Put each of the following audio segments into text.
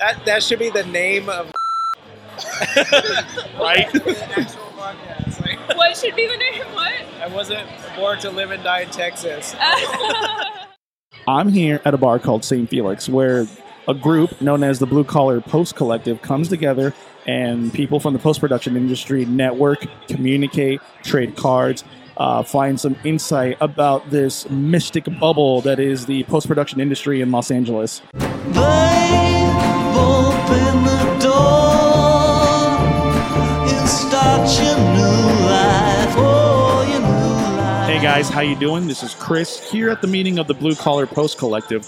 That that should be the name of right? the actual podcast. Like, What should be the name? What? I wasn't born to live and die in Texas. I'm here at a bar called St. Felix where a group known as the Blue Collar Post Collective comes together and people from the post production industry network, communicate, trade cards, uh, find some insight about this mystic bubble that is the post production industry in Los Angeles. Babe, Hey guys, how you doing? This is Chris here at the meeting of the Blue Collar Post Collective.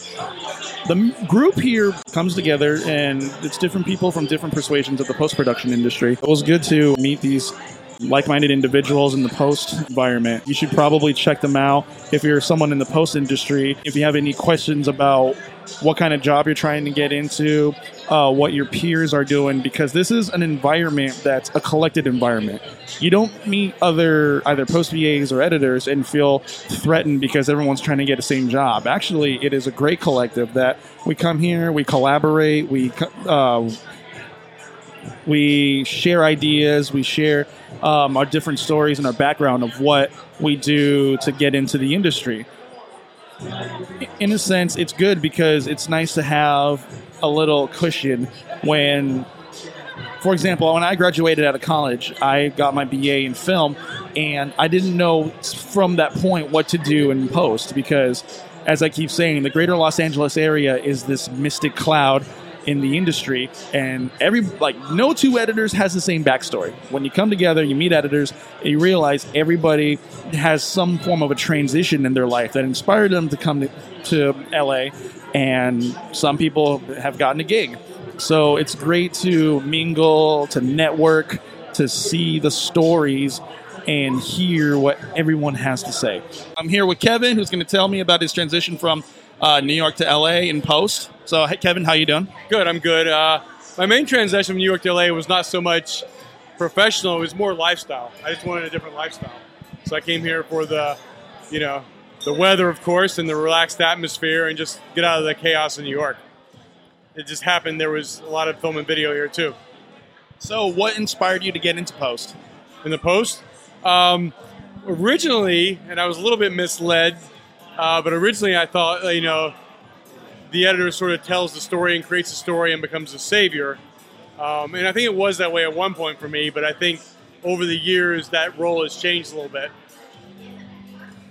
The group here comes together and it's different people from different persuasions of the post production industry. It was good to meet these like-minded individuals in the post environment. You should probably check them out if you're someone in the post industry. If you have any questions about what kind of job you're trying to get into, uh, what your peers are doing, because this is an environment that's a collected environment. You don't meet other either post PAs or editors and feel threatened because everyone's trying to get the same job. Actually, it is a great collective that we come here, we collaborate, we uh, we share ideas, we share um, our different stories and our background of what we do to get into the industry. In a sense, it's good because it's nice to have a little cushion when, for example, when I graduated out of college, I got my BA in film, and I didn't know from that point what to do in post because, as I keep saying, the greater Los Angeles area is this mystic cloud in the industry and every like no two editors has the same backstory. When you come together you meet editors and you realize everybody has some form of a transition in their life that inspired them to come to, to la and some people have gotten a gig. So it's great to mingle to network to see the stories and hear what everyone has to say. I'm here with kevin who's going to tell me about his transition from uh, new york to la in post so hey, kevin how you doing Good, I'm good. Uh, my main transition from New York to LA was not so much professional; it was more lifestyle. I just wanted a different lifestyle, so I came here for the, you know, the weather, of course, and the relaxed atmosphere, and just get out of the chaos in New York. It just happened. There was a lot of film and video here too. So, what inspired you to get into post? in the post. Um, originally, and I was a little bit misled, uh, but originally I thought, uh, you know, the editor sort of tells the story and creates a story and becomes a savior. Um, and I think it was that way at one point for me, but I think over the years that role has changed a little bit.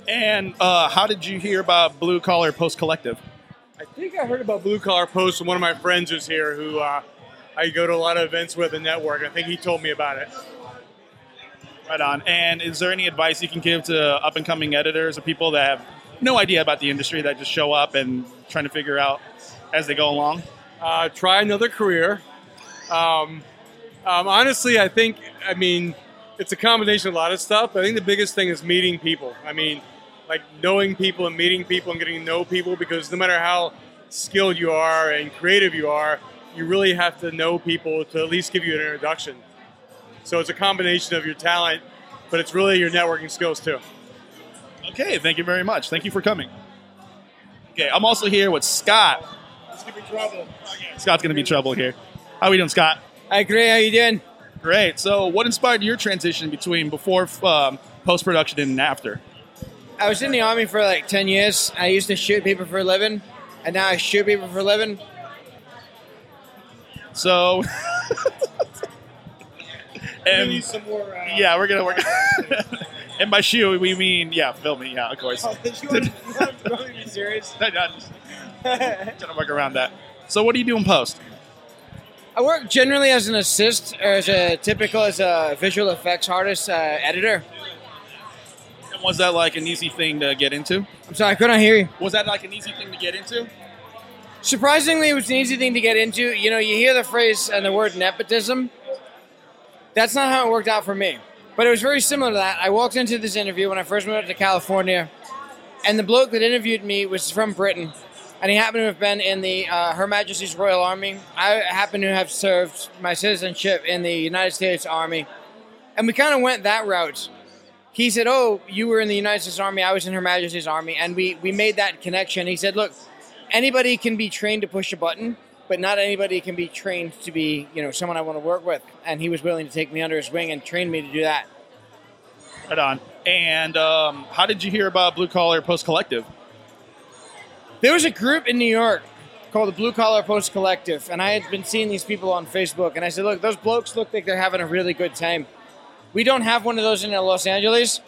And uh, how did you hear about Blue Collar Post Collective? I think I heard about Blue Collar Post from one of my friends who's here who uh, I go to a lot of events with and network. I think he told me about it. Right on. And is there any advice you can give to up and coming editors or people that have no idea about the industry that just show up and trying to figure out as they go along? uh, try another career. Um, um, honestly, I think, I mean, it's a combination of a lot of stuff. I think the biggest thing is meeting people. I mean, like knowing people and meeting people and getting to know people because no matter how skilled you are and creative you are, you really have to know people to at least give you an introduction. So it's a combination of your talent, but it's really your networking skills too. Okay, thank you very much. Thank you for coming. Okay, I'm also here with Scott. Scott's gonna be trouble here. How are we doing, Scott? Hi, Gray. How you doing? Great. So, what inspired your transition between before um, post production and after? I was in the army for like ten years. I used to shoot people for a living, and now I shoot people for a living. So, and some more. Uh, yeah, we're gonna work. and by shoe, we mean yeah, filming. Yeah, of course. serious? No, no, I'm just trying to work around that. So, what do you do in post? I work generally as an assist, or as a typical as a visual effects artist, uh, editor. And was that like an easy thing to get into? I'm sorry, I couldn't hear you. Was that like an easy thing to get into? Surprisingly, it was an easy thing to get into. You know, you hear the phrase and the word nepotism. That's not how it worked out for me. But it was very similar to that. I walked into this interview when I first moved to California, and the bloke that interviewed me was from Britain, and he happened to have been in the uh, Her Majesty's Royal Army. I happen to have served my citizenship in the United States Army, and we kind of went that route. He said, "Oh, you were in the United States Army. I was in Her Majesty's Army," and we we made that connection. He said, "Look, anybody can be trained to push a button, but not anybody can be trained to be, you know, someone I want to work with. And he was willing to take me under his wing and train me to do that. Right on. And um, how did you hear about Blue Collar Post Collective? There was a group in New York called the Blue Collar Post Collective, and I had been seeing these people on Facebook, and I said, "Look, those blokes look like they're having a really good time. We don't have one of those in Los Angeles,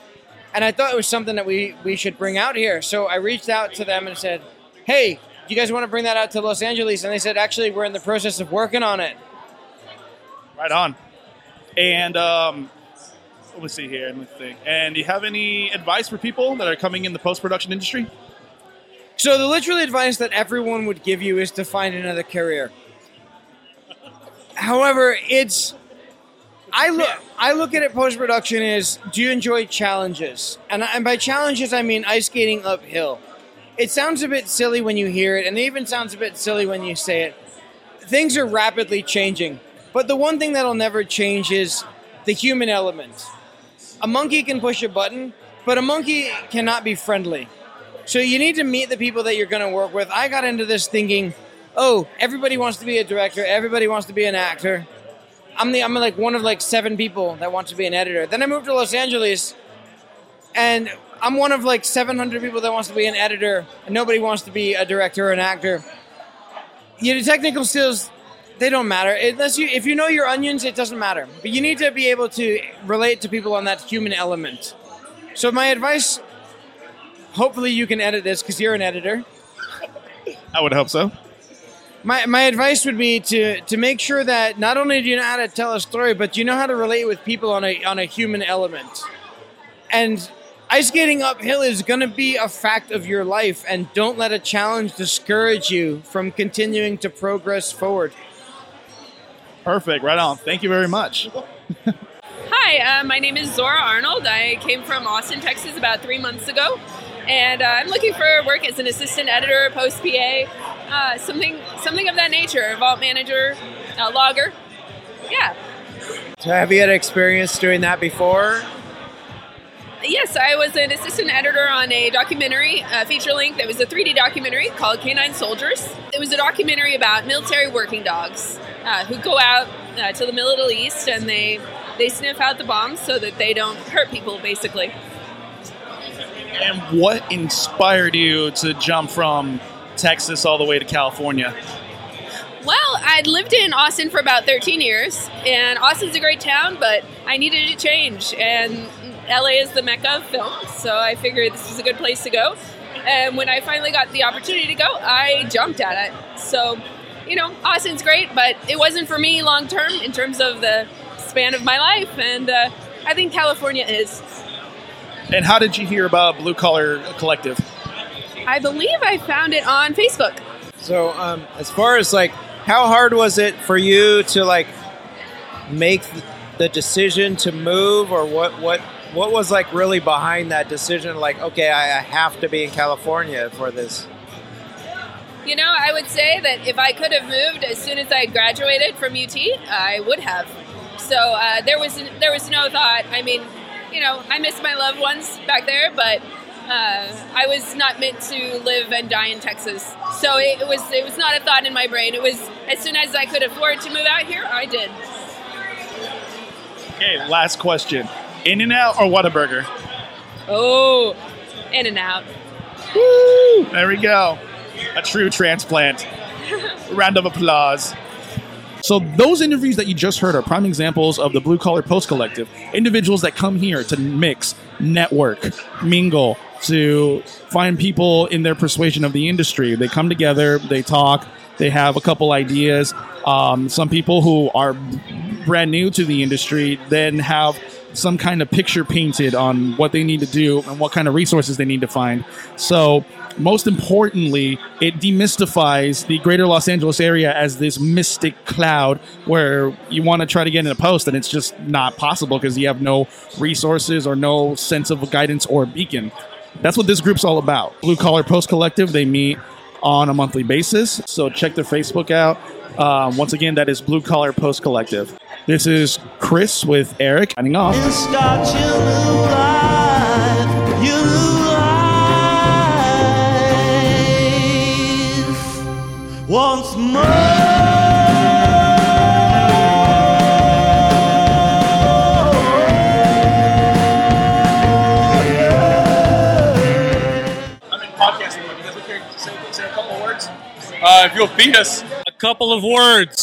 and I thought it was something that we we should bring out here." So I reached out to them and said, "Hey, you guys want to bring that out to Los Angeles?" And they said, "Actually, we're in the process of working on it." Right on. And um, let me see here. Let me think. And do you have any advice for people that are coming in the post production industry? So the literal advice that everyone would give you is to find another career. However, it's I look I look at it post production is do you enjoy challenges? And, and by challenges I mean ice skating uphill. It sounds a bit silly when you hear it, and it even sounds a bit silly when you say it. Things are rapidly changing, but the one thing that'll never change is the human element. A monkey can push a button, but a monkey cannot be friendly. So you need to meet the people that you're going to work with. I got into this thinking, oh, everybody wants to be a director, everybody wants to be an actor. I'm the I'm like one of like seven people that want to be an editor. Then I moved to Los Angeles, and I'm one of like 700 people that wants to be an editor, and nobody wants to be a director or an actor. Your technical skills, they don't matter unless you if you know your onions, it doesn't matter. But you need to be able to relate to people on that human element. So my advice, hopefully you can edit this because you're an editor. I would hope so. My, my advice would be to, to make sure that not only do you know how to tell a story, but you know how to relate with people on a, on a human element. And ice skating uphill is going to be a fact of your life, and don't let a challenge discourage you from continuing to progress forward. Perfect. Right on. Thank you very much. Hi, uh, my name is Zora Arnold. I came from Austin, Texas about three months ago, and uh, I'm looking for work as an assistant editor, post PA, uh, something something of that nature, vault manager, uh, logger. Yeah. So have you had experience doing that before? Yes, I was an assistant editor on a documentary, uh, feature length. It was a 3D documentary called Canine Soldiers. It was a documentary about military working dogs uh, who go out uh, to the Middle East and they they sniff out the bombs so that they don't hurt people, basically. And what inspired you to jump from Texas all the way to California? Well, I'd lived in Austin for about 13 years, and Austin's a great town, but I needed a change, and LA is the mecca of film, so I figured this was a good place to go. And when I finally got the opportunity to go, I jumped at it. So, you know, Austin's great, but it wasn't for me long term in terms of the span of my life, and uh, I think California is. And how did you hear about Blue Collar Collective? I believe I found it on Facebook. So, um, as far as like, how hard was it for you to like make the decision to move, or what? What? What was like really behind that decision? Like, okay, I, I have to be in California for this. You know, I would say that if I could have moved as soon as I graduated from UT, I would have. So uh, there was there was no thought. I mean, you know, I miss my loved ones back there, but uh, I was not meant to live and die in Texas. So it, it was it was not a thought in my brain. It was as soon as I could afford to move out here, I did. Okay, last question. In and out or Whataburger? Oh, in and out. Woo! There we go. A true transplant. Round of applause. So those interviews that you just heard are prime examples of the Blue Collar Post Collective. Individuals that come here to mix, network, mingle, to find people in their persuasion of the industry. They come together, they talk, they have a couple ideas. Um, some people who are brand new to the industry then have some kind of picture painted on what they need to do and what kind of resources they need to find. So, most importantly, it demystifies the greater Los Angeles area as this mystic cloud where you want to try to get in a post and it's just not possible because you have no resources or no sense of guidance or beacon. That's what this group's all about. Blue Collar Post Collective, they meet on a monthly basis. So check their Facebook out. Um, once again, that is Blue Collar Post Collective. This is Chris with Eric signing off. And start your new life, your new life. Once more. words? if you'll feed us a couple of words.